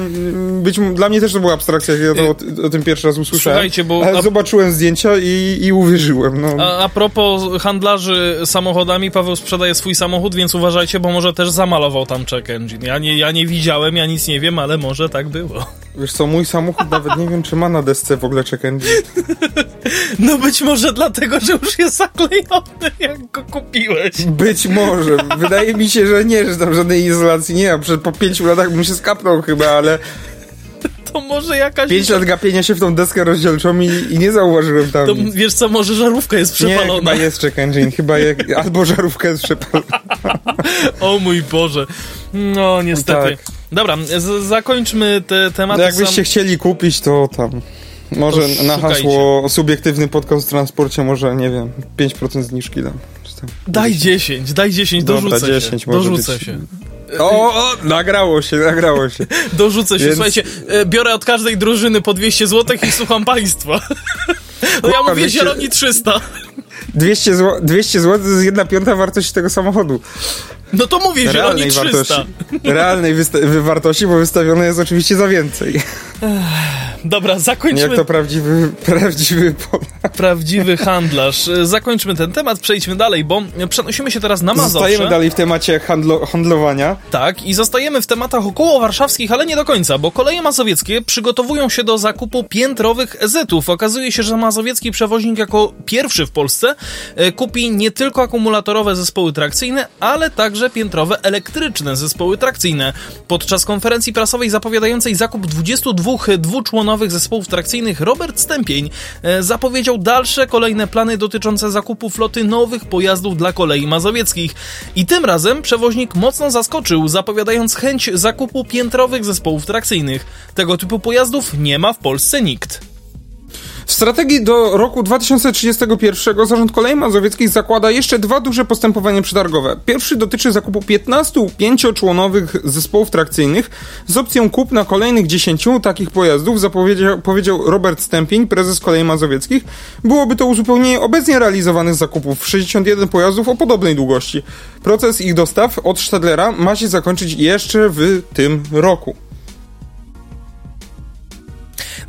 [SPEAKER 3] być, dla mnie też to była abstrakcja, jak ja to o, o tym pierwszy raz usłyszałem. Słuchajcie, bo... Ale zobaczyłem zdjęcia i, i uwierzyłem, no.
[SPEAKER 2] A, a propos handlarzy samochodami, Paweł sprzedaje swój samochód, więc uważajcie, bo może też zamalował tam check engine. Ja nie, ja nie widziałem, ja nic nie wiem, ale może tak było.
[SPEAKER 3] Wiesz co, mój samochód nawet nie wiem, czy ma na desce w ogóle check engine.
[SPEAKER 2] No być może dlatego, że już jest zaklejony, jak go kupiłeś.
[SPEAKER 3] Być może. Wydaje mi się, że nie, że tam żadnej izolacji nie ma. Po pięciu latach bym się skapnął chyba, ale...
[SPEAKER 2] To może jakaś...
[SPEAKER 3] Pięć lat gapienia się w tą deskę rozdzielczą i, i nie zauważyłem tam
[SPEAKER 2] To wiesz co, może żarówka jest przepalona.
[SPEAKER 3] Nie, chyba jest check engine, chyba je, albo żarówka jest przepalona.
[SPEAKER 2] o mój Boże. No, niestety. Tak. Dobra, zakończmy te tematy.
[SPEAKER 3] No jakbyście sam... chcieli kupić, to tam... Może to na hasło subiektywny podcast w transporcie, może, nie wiem, 5% zniżki dam.
[SPEAKER 2] Daj 10, daj 10, dorzucę Dobra, 10 się. Dorzucę być... się.
[SPEAKER 3] O, o, nagrało się, nagrało się.
[SPEAKER 2] Dorzucę się. Więc... Słuchajcie, e, biorę od każdej drużyny po 200 zł i słucham państwa. No ja mówię 200... zieloni 300.
[SPEAKER 3] 200 zł, 200 zł to jest jedna piąta wartości tego samochodu.
[SPEAKER 2] No to mówię, realnej 300.
[SPEAKER 3] Wartości, realnej wartości, bo wystawione jest oczywiście za więcej.
[SPEAKER 2] Dobra, zakończmy.
[SPEAKER 3] Jak to prawdziwy, prawdziwy
[SPEAKER 2] Prawdziwy handlarz. Zakończmy ten temat, przejdźmy dalej, bo przenosimy się teraz na Mazowsze.
[SPEAKER 3] Zostajemy dalej w temacie handlo, handlowania.
[SPEAKER 2] Tak, i zostajemy w tematach około warszawskich, ale nie do końca, bo koleje mazowieckie przygotowują się do zakupu piętrowych EZ-ów. Okazuje się, że mazowiecki przewoźnik jako pierwszy w Polsce e, kupi nie tylko akumulatorowe zespoły trakcyjne, ale także piętrowe elektryczne zespoły trakcyjne. Podczas konferencji prasowej zapowiadającej zakup 22 dwuczłonowych zespołów trakcyjnych Robert Stępień e, zapowiedział dalsze kolejne plany dotyczące zakupu floty nowych pojazdów dla kolei mazowieckich. I tym razem przewoźnik mocno zaskoczył, zapowiadając chęć zakupu piętrowych zespołów trakcyjnych. Tego typu pojazdów nie ma w Polsce nikt.
[SPEAKER 3] W strategii do roku 2031 Zarząd Kolei Mazowieckich zakłada jeszcze dwa duże postępowania przetargowe. Pierwszy dotyczy zakupu 15 pięcioczłonowych zespołów trakcyjnych z opcją kupna kolejnych 10 takich pojazdów, zapowiedział powiedział Robert Stępień, prezes Kolei Mazowieckich. Byłoby to uzupełnienie obecnie realizowanych zakupów 61 pojazdów o podobnej długości. Proces ich dostaw od Stadlera ma się zakończyć jeszcze w tym roku.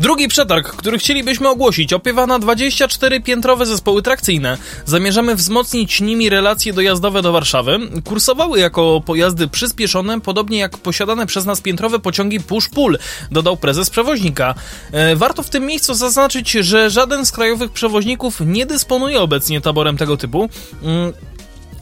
[SPEAKER 2] Drugi przetarg, który chcielibyśmy ogłosić, opiewa na 24 piętrowe zespoły trakcyjne. Zamierzamy wzmocnić nimi relacje dojazdowe do Warszawy. Kursowały jako pojazdy przyspieszone, podobnie jak posiadane przez nas piętrowe pociągi push-pull, dodał prezes przewoźnika. E, warto w tym miejscu zaznaczyć, że żaden z krajowych przewoźników nie dysponuje obecnie taborem tego typu.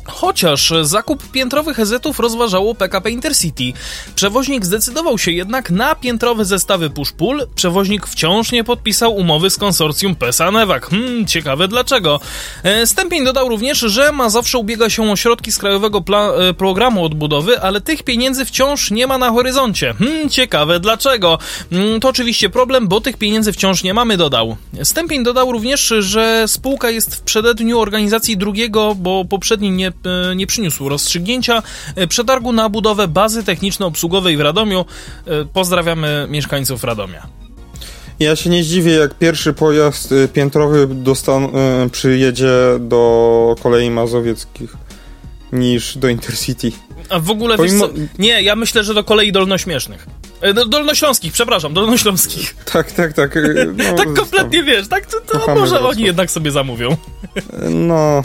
[SPEAKER 2] Chociaż zakup piętrowych EZ-ów rozważało PKP Intercity. Przewoźnik zdecydował się jednak na piętrowe zestawy push-pull. Przewoźnik wciąż nie podpisał umowy z konsorcjum PESA Newak. Hmm, ciekawe dlaczego. E, Stępień dodał również, że ma zawsze ubiega się o środki z Krajowego e, Programu Odbudowy, ale tych pieniędzy wciąż nie ma na horyzoncie. Hmm, ciekawe dlaczego. Hmm, to oczywiście problem, bo tych pieniędzy wciąż nie mamy, dodał. Stępień dodał również, że spółka jest w przededniu organizacji drugiego, bo poprzedni nie nie przyniósł rozstrzygnięcia e, przetargu na budowę bazy techniczno-obsługowej w Radomiu. E, pozdrawiamy mieszkańców Radomia.
[SPEAKER 3] Ja się nie zdziwię, jak pierwszy pojazd piętrowy dostan- przyjedzie do kolei mazowieckich niż do Intercity.
[SPEAKER 2] A w ogóle Pomimo... Nie, ja myślę, że do kolei dolnośmiesznych. Dolnośląskich, przepraszam, dolnośląskich.
[SPEAKER 3] Tak, tak, tak.
[SPEAKER 2] No, tak kompletnie wiesz, tak to, to może oni jednak sobie zamówią.
[SPEAKER 3] No,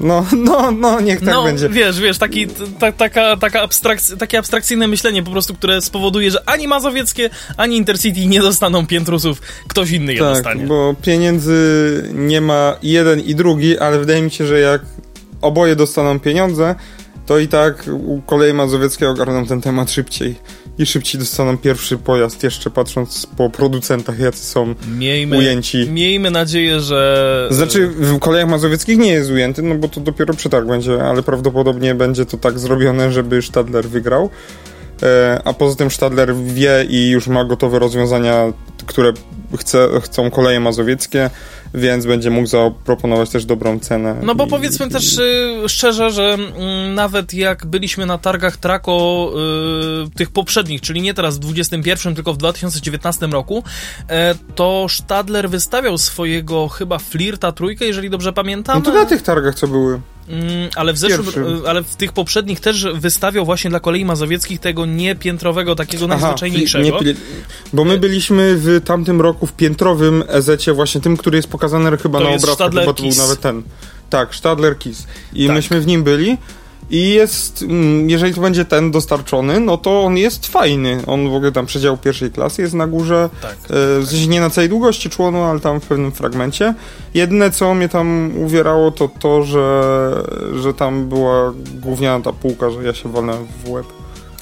[SPEAKER 3] no, no, no, niech tak no, będzie.
[SPEAKER 2] wiesz, wiesz, taki, ta, taka, taka abstrakc, takie abstrakcyjne myślenie po prostu, które spowoduje, że ani Mazowieckie, ani Intercity nie dostaną piętrusów, ktoś inny je
[SPEAKER 3] tak,
[SPEAKER 2] dostanie.
[SPEAKER 3] bo pieniędzy nie ma jeden i drugi, ale wydaje mi się, że jak oboje dostaną pieniądze, to i tak u kolei mazowieckie ogarną ten temat szybciej i szybciej dostaną pierwszy pojazd, jeszcze patrząc po producentach, jacy są
[SPEAKER 2] Miejmy,
[SPEAKER 3] ujęci.
[SPEAKER 2] miejmy nadzieję, że...
[SPEAKER 3] Znaczy, w kolejach mazowieckich nie jest ujęty, no bo to dopiero przetarg będzie, ale prawdopodobnie będzie to tak zrobione, żeby Stadler wygrał. E, a poza tym Stadler wie i już ma gotowe rozwiązania, które chce, chcą koleje mazowieckie, więc będzie mógł zaproponować też dobrą cenę.
[SPEAKER 2] No bo
[SPEAKER 3] I-
[SPEAKER 2] powiedzmy też y, szczerze, że mm, nawet jak byliśmy na targach Trako y, tych poprzednich, czyli nie teraz w 2021, tylko w 2019 roku, e, to Stadler wystawiał swojego chyba Flirta trójkę, jeżeli dobrze pamiętam.
[SPEAKER 3] No to na tych targach co były.
[SPEAKER 2] Mm, ale w zeszłym,
[SPEAKER 3] Pierwszym.
[SPEAKER 2] y, ale w tych poprzednich też wystawiał właśnie dla kolei mazowieckich tego niepiętrowego, takiego najzwyczajniejszego.
[SPEAKER 3] nie bo my byliśmy w tamtym roku w piętrowym ezecie, właśnie tym, który jest pokazany chyba
[SPEAKER 2] To
[SPEAKER 3] na
[SPEAKER 2] Stadler
[SPEAKER 3] chyba to był nawet ten. Tak, Stadler Kiss. I
[SPEAKER 2] Tak.
[SPEAKER 3] myśmy w nim byli. I jest, mm, jeżeli to będzie ten dostarczony, no to on jest fajny. On w ogóle tam przedział pierwszej klasy jest na górze.
[SPEAKER 2] Tak.
[SPEAKER 3] E, w sensie nie na całej długości członu, ale tam w pewnym fragmencie. Jedyne, co mnie tam uwierało, to to, że, że tam była gówniana ta półka, że ja się walnąłem w łeb.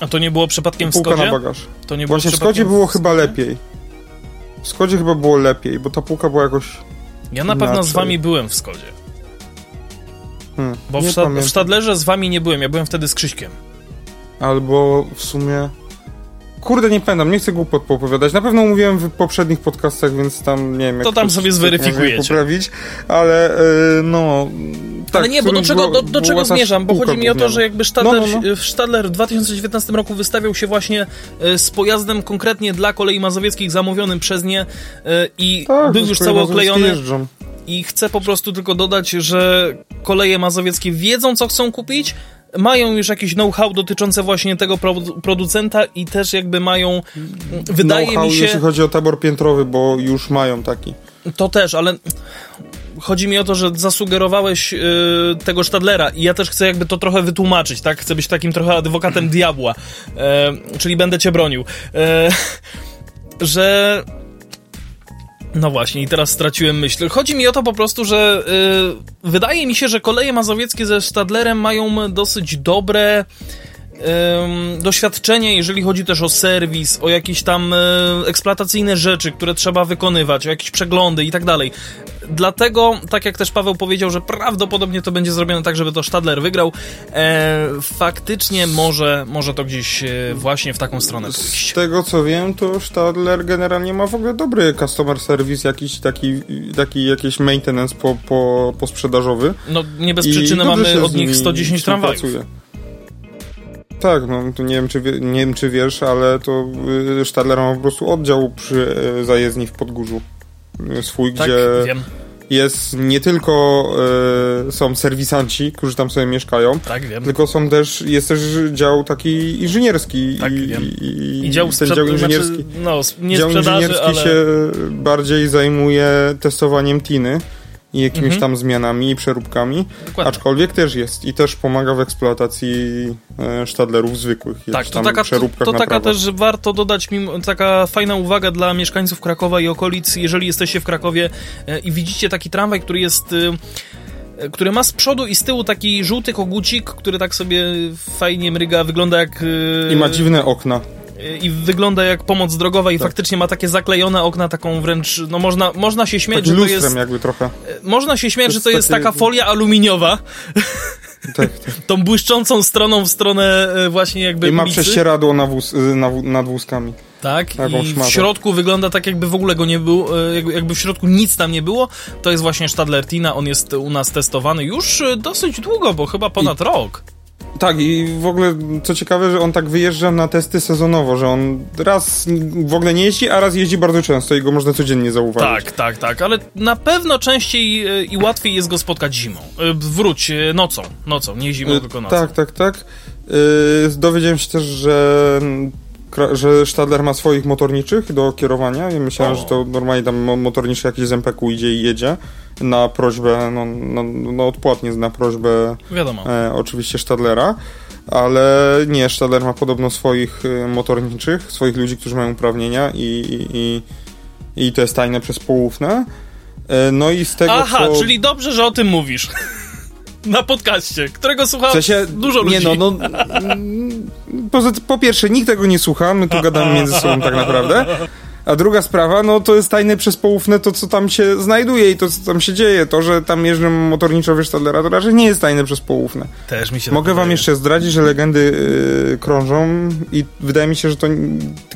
[SPEAKER 2] A to nie było przypadkiem w
[SPEAKER 3] Półka na
[SPEAKER 2] Skodzie?
[SPEAKER 3] bagaż.
[SPEAKER 2] To nie było
[SPEAKER 3] Właśnie w Skodzie było
[SPEAKER 2] w
[SPEAKER 3] chyba lepiej. W Skodzie chyba było lepiej, bo ta półka była jakoś...
[SPEAKER 2] Ja na pewno z wami byłem w Skodzie.
[SPEAKER 3] Hmm,
[SPEAKER 2] Bo w, w. Stadlerze z wami nie byłem, ja byłem wtedy z Krzyśkiem.
[SPEAKER 3] Albo w sumie... Kurde, nie pamiętam, nie chcę głupot popowiadać. Na pewno mówiłem w poprzednich podcastach, więc tam nie wiem...
[SPEAKER 2] To tam sobie zweryfikujecie.
[SPEAKER 3] poprawić, ale e, no... Tak,
[SPEAKER 2] Ale nie, bo do czego, do, do czego zmierzam? Bo chodzi mi o to,
[SPEAKER 3] gówniana.
[SPEAKER 2] że jakby Stadler,
[SPEAKER 3] No, no, no.
[SPEAKER 2] w Stadler w 2019 roku wystawiał się właśnie e, z pojazdem konkretnie dla kolei mazowieckich zamówionym przez nie e, i
[SPEAKER 3] Tak,
[SPEAKER 2] był już cały oklejony.
[SPEAKER 3] jeżdżą.
[SPEAKER 2] I chcę po prostu tylko dodać, że koleje mazowieckie wiedzą, co chcą kupić, mają już jakieś know-how dotyczące właśnie tego pro producenta i też jakby mają, wydaje
[SPEAKER 3] Know-how,
[SPEAKER 2] mi się...
[SPEAKER 3] jeśli chodzi o tabor piętrowy, bo już mają taki.
[SPEAKER 2] To też, ale chodzi mi o to, że zasugerowałeś yy, tego Stadlera i ja też chcę jakby to trochę wytłumaczyć, tak? Chcę być takim trochę adwokatem diabła, e, czyli będę cię bronił. E, że... No właśnie, i teraz straciłem myśl. Chodzi mi o to po prostu, że yy, wydaje mi się, że koleje mazowieckie ze Stadlerem mają dosyć dobre ym, doświadczenie, jeżeli chodzi też o serwis, o jakieś tam y, eksploatacyjne rzeczy, które trzeba wykonywać, o jakieś przeglądy i tak dalej. Dlatego, tak jak też Paweł powiedział, że prawdopodobnie to będzie zrobione tak, żeby to Stadler wygrał, e, faktycznie może, może to gdzieś e, właśnie w taką stronę
[SPEAKER 3] Z
[SPEAKER 2] pójść.
[SPEAKER 3] tego co wiem, to Stadler generalnie ma w ogóle dobry customer service, jakiś taki, taki jakiś maintenance po, po, posprzedażowy.
[SPEAKER 2] No nie bez
[SPEAKER 3] I
[SPEAKER 2] przyczyny mamy
[SPEAKER 3] z
[SPEAKER 2] od nich nimi110 tramwajów.
[SPEAKER 3] współpracuje. Tak, no to nie wiem, czy wie, nie wiem, czy wiesz, ale to y, Stadler ma po prostu oddział przy y, zajezdni w Podgórzu. Y, Swój,
[SPEAKER 2] Tak,
[SPEAKER 3] gdzie
[SPEAKER 2] wiem,
[SPEAKER 3] jest nie tylko y, są serwisanci, którzy tam sobie mieszkają,
[SPEAKER 2] tak wiem.
[SPEAKER 3] tylko są też, jest też dział taki inżynierski
[SPEAKER 2] Tak,
[SPEAKER 3] i,
[SPEAKER 2] wiem.
[SPEAKER 3] i,
[SPEAKER 2] I dział, sprzed...
[SPEAKER 3] dział inżynierski.
[SPEAKER 2] Znaczy, no, nie
[SPEAKER 3] dział inżynierski
[SPEAKER 2] ale...
[SPEAKER 3] się bardziej zajmuje testowaniem tiny i jakimiś
[SPEAKER 2] Mhm.
[SPEAKER 3] tam zmianami i przeróbkami,
[SPEAKER 2] Dokładnie.
[SPEAKER 3] aczkolwiek też jest i też pomaga w eksploatacji e, sztadlerów zwykłych.
[SPEAKER 2] Tak, to taka, to, to taka też warto dodać, mimo, taka fajna uwaga dla mieszkańców Krakowa i okolic, jeżeli jesteście w Krakowie e, i widzicie taki tramwaj, który jest... e, który ma z przodu i z tyłu taki żółty kogucik, który tak sobie fajnie mryga, wygląda jak... e,
[SPEAKER 3] I ma dziwne okna.
[SPEAKER 2] I wygląda jak pomoc drogowa i
[SPEAKER 3] Tak.
[SPEAKER 2] faktycznie ma takie zaklejone okna, taką wręcz, no można, można się śmiać,
[SPEAKER 3] Takim
[SPEAKER 2] że to jest...
[SPEAKER 3] jakby trochę.
[SPEAKER 2] Można się śmiać,
[SPEAKER 3] To
[SPEAKER 2] że to jest taka folia aluminiowa,
[SPEAKER 3] Tak, tak.
[SPEAKER 2] tą błyszczącą stroną w stronę e, właśnie jakby
[SPEAKER 3] I ma
[SPEAKER 2] ulicy.
[SPEAKER 3] prześcieradło na wóz, y, na, nad wózkami.
[SPEAKER 2] Tak,
[SPEAKER 3] Taką
[SPEAKER 2] i w środku wygląda tak, jakby w ogóle go nie było, e, jakby, jakby w środku nic tam nie było. To jest właśnie Stadler Tina, on jest u nas testowany już e, dosyć długo, bo chyba ponad rok.
[SPEAKER 3] Tak, i w ogóle co ciekawe, że on tak wyjeżdża na testy sezonowo, że on raz w ogóle nie jeździ, a raz jeździ bardzo często i go można codziennie zauważyć.
[SPEAKER 2] Tak, tak, tak, ale na pewno częściej e, i łatwiej jest go spotkać zimą. E, Wróć, e, nocą, nocą, nie zimą, tylko nocą.
[SPEAKER 3] Tak, tak, tak. Dowiedziałem się też, że, że Stadler ma swoich motorniczych do kierowania. Ja myślałem,
[SPEAKER 2] O.
[SPEAKER 3] że to normalnie tam mo- motorniczy jakiś z MPK idzie i jedzie na prośbę, no, no, no odpłatnie na prośbę
[SPEAKER 2] Wiadomo.
[SPEAKER 3] e, oczywiście Stadlera, ale nie, Stadler ma podobno swoich e, motorniczych, swoich ludzi, którzy mają uprawnienia i, i, i, i to jest tajne przez poufne. E, no i z tego,
[SPEAKER 2] Aha,
[SPEAKER 3] co...
[SPEAKER 2] czyli dobrze, że o tym mówisz. Na podcaście, którego słucha
[SPEAKER 3] W sensie,
[SPEAKER 2] dużo ludzi.
[SPEAKER 3] Nie no, no poza, po pierwsze, nikt tego nie słucha, my tu gadamy między sobą tak naprawdę. A druga sprawa, no to jest tajne przez poufne to, co tam się znajduje i to, co tam się dzieje. To, że tam jeżdżą motorniczowie Stadlera, to raczej nie jest tajne przez poufne.
[SPEAKER 2] Też mi się
[SPEAKER 3] Mogę wam jeszcze zdradzić, że legendy yy, krążą i wydaje mi się, że to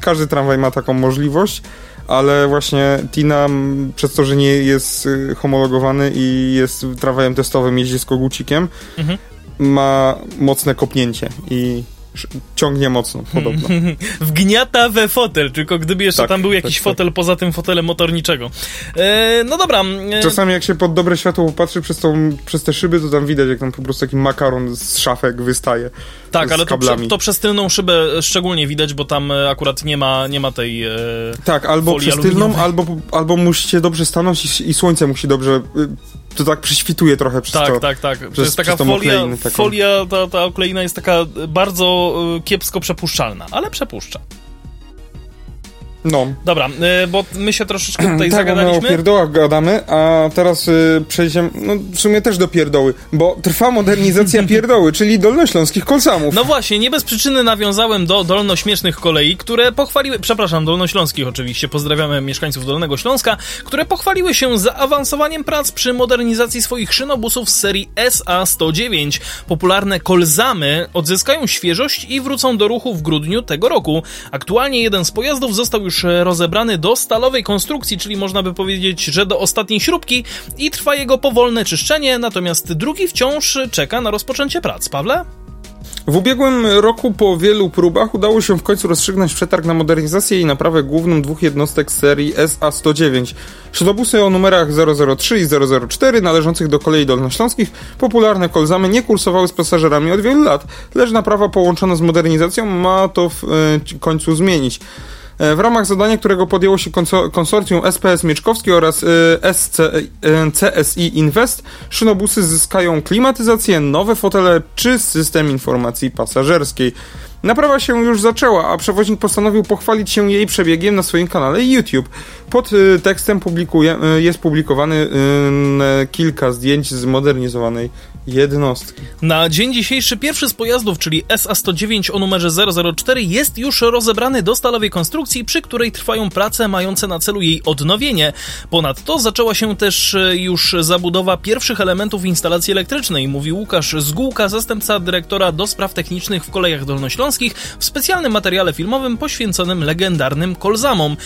[SPEAKER 3] każdy tramwaj ma taką możliwość, ale właśnie Tina przez to, że nie jest y, homologowany i jest tramwajem testowym, jeździ z kogucikiem,
[SPEAKER 2] Mhm.
[SPEAKER 3] ma mocne kopnięcie i ciągnie mocno, podobno.
[SPEAKER 2] Wgniata we fotel, tylko gdyby jeszcze
[SPEAKER 3] Tak,
[SPEAKER 2] tam był jakiś
[SPEAKER 3] tak, tak.
[SPEAKER 2] fotel poza tym fotelem motorniczego. E, no dobra. E,
[SPEAKER 3] Czasami jak się pod dobre światło popatrzy przez, tą, przez te szyby, to tam widać, jak tam po prostu taki makaron z szafek wystaje.
[SPEAKER 2] tak, ale to, to przez tylną szybę szczególnie widać, bo tam e, akurat nie ma, nie ma tej... E,
[SPEAKER 3] Tak, albo przez tylną, albo, albo musicie dobrze stanąć i, i słońce musi dobrze... To tak przyśwituje trochę przez
[SPEAKER 2] tak,
[SPEAKER 3] to.
[SPEAKER 2] tak, tak. To
[SPEAKER 3] przez-
[SPEAKER 2] jest taka folia,
[SPEAKER 3] okleinę
[SPEAKER 2] folia ta, ta okleina jest taka bardzo e, kiepsko przepuszczalna, ale przepuszcza.
[SPEAKER 3] No.
[SPEAKER 2] Dobra, e, bo my się troszeczkę tutaj
[SPEAKER 3] tak, bo my o
[SPEAKER 2] zagadaliśmy.
[SPEAKER 3] pierdołach gadamy, a teraz y, przejdziemy, no w sumie też do pierdoły, bo trwa modernizacja pierdoły, czyli dolnośląskich kolsamów.
[SPEAKER 2] No właśnie, nie bez przyczyny nawiązałem do dolnośmiesznych kolei, które pochwaliły, przepraszam, dolnośląskich oczywiście, pozdrawiamy mieszkańców Dolnego Śląska, które pochwaliły się zaawansowaniem prac przy modernizacji swoich szynobusów z serii SA-109. Popularne kolzamy odzyskają świeżość i wrócą do ruchu w grudniu tego roku. Aktualnie jeden z pojazdów został już e, rozebrany do stalowej konstrukcji, czyli można by powiedzieć, że do ostatniej śrubki i trwa jego powolne czyszczenie, natomiast drugi wciąż czeka na rozpoczęcie prac. Pawle?
[SPEAKER 3] W ubiegłym roku po wielu próbach udało się w końcu rozstrzygnąć przetarg na modernizację i naprawę główną dwóch jednostek serii SA-109. Środobusy o numerach 003 i 004 należących do kolei dolnośląskich, popularne kolzamy nie kursowały z pasażerami od wielu lat, lecz naprawa połączona z modernizacją ma to w e, końcu zmienić. E, W ramach zadania, którego podjęło się konso- konsorcjum SPS Mieczkowski oraz e, SC, e, CSI Invest, szynobusy zyskają klimatyzację, nowe fotele czy system informacji pasażerskiej. Naprawa się już zaczęła, a przewoźnik postanowił pochwalić się jej przebiegiem na swoim kanale YouTube. Pod tekstem publikuje, jest publikowany kilka zdjęć zmodernizowanej jednostki.
[SPEAKER 2] Na dzień dzisiejszy pierwszy z pojazdów, czyli SA-109 o numerze 004 jest już rozebrany do stalowej konstrukcji, przy której trwają prace mające na celu jej odnowienie. Ponadto zaczęła się też e, już zabudowa pierwszych elementów instalacji elektrycznej, mówi Łukasz Zgółka, zastępca dyrektora do spraw technicznych w kolejach dolnośląskich w specjalnym materiale filmowym poświęconym legendarnym kolzamom.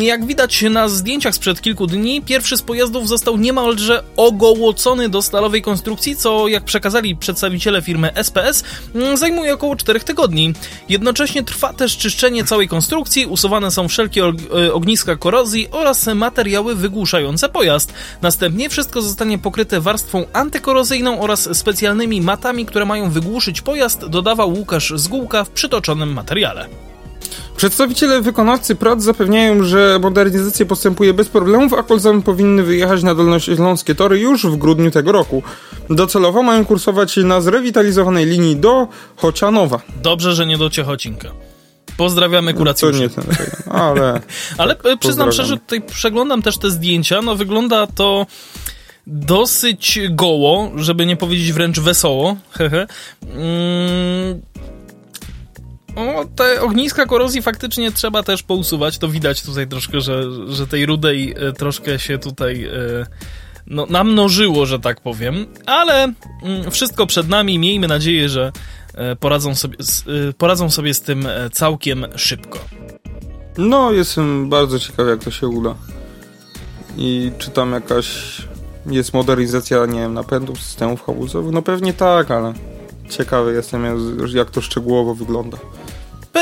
[SPEAKER 2] Jak widać na zdjęciach sprzed kilku dni, pierwszy z pojazdów został niemalże ogołocony do stalowej konstrukcji, co jak przekazali przedstawiciele firmy SPS, mm, zajmuje około 4 tygodni. Jednocześnie trwa też czyszczenie całej konstrukcji, usuwane są wszelkie e, ogniska korozji oraz materiały wygłuszające pojazd. Następnie wszystko zostanie pokryte warstwą antykorozyjną oraz specjalnymi matami, które mają wygłuszyć pojazd, dodawał Łukasz Zgółka w przytoczonym materiale.
[SPEAKER 3] Przedstawiciele wykonawcy prac zapewniają, że modernizacja postępuje bez problemów, a kolzamy powinny wyjechać na dolnośląskie tory już w grudniu tego roku. Docelowo mają kursować na zrewitalizowanej linii do Chocianowa.
[SPEAKER 2] Dobrze, że nie do Ciechocinka. Pozdrawiamy
[SPEAKER 3] To
[SPEAKER 2] kuracjuszy.
[SPEAKER 3] nie ten, ale
[SPEAKER 2] Ale e, przyznam szczerze, tutaj przeglądam też te zdjęcia, no wygląda to dosyć goło, żeby nie powiedzieć wręcz wesoło. Mm. O, te ogniska korozji faktycznie trzeba też pousuwać. To widać tutaj troszkę, że, że tej rudej e, troszkę się tutaj e, no, namnożyło, że tak powiem. Ale mm, wszystko przed nami. Miejmy nadzieję, że e, poradzą sobie, poradzą sobie z tym całkiem szybko.
[SPEAKER 3] no jestem bardzo ciekawy jak to się uda. I czy tam jakaś jest modernizacja, nie wiem, napędów, systemów hamusowych? No pewnie tak, ale ciekawy jestem jak- to szczegółowo wygląda.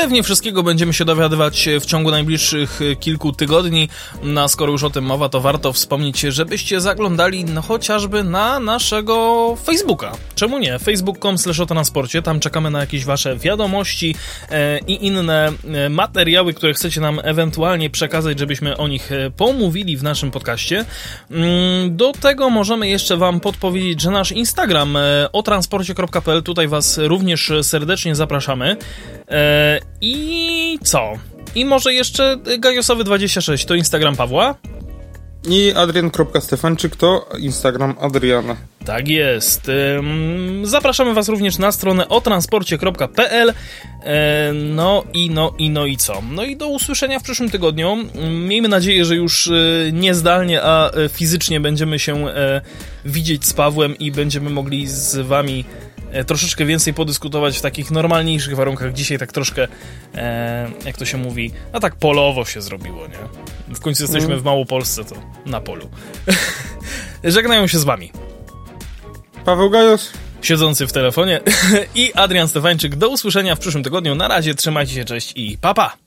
[SPEAKER 2] Pewnie wszystkiego będziemy się dowiadywać w ciągu najbliższych e, kilku tygodni. No, skoro już o tym mowa, to warto wspomnieć, żebyście zaglądali no, chociażby na naszego Facebooka. Czemu nie? facebook.com slash o transporcie. Tam czekamy na jakieś wasze wiadomości e, i inne e, materiały, które chcecie nam ewentualnie przekazać, żebyśmy o nich e, pomówili w naszym podcaście. Mm, Do tego możemy jeszcze wam podpowiedzieć, że nasz Instagram e, o transporcie.pl, tutaj was również serdecznie zapraszamy. E, I co? I może jeszcze Gajosowy26 to Instagram Pawła?
[SPEAKER 3] I adrian.stefanczyk to Instagram Adriana.
[SPEAKER 2] Tak jest. Zapraszamy Was również na stronę otransporcie.pl. E, no i no i no i co? No i do usłyszenia w przyszłym tygodniu. Miejmy nadzieję, że już e, nie zdalnie, a e, fizycznie będziemy się widzieć z Pawłem i będziemy mogli z Wami troszeczkę więcej podyskutować w takich normalniejszych warunkach. Dzisiaj tak troszkę, jak to się mówi, a tak polowo się zrobiło, nie? W końcu jesteśmy mm. w Małopolsce, to na polu. Żegnają się z Wami.
[SPEAKER 3] Paweł Gajos.
[SPEAKER 2] Siedzący w telefonie i Adrian Stefańczyk. Do usłyszenia w przyszłym tygodniu. Na razie trzymajcie się, cześć i papa. Pa.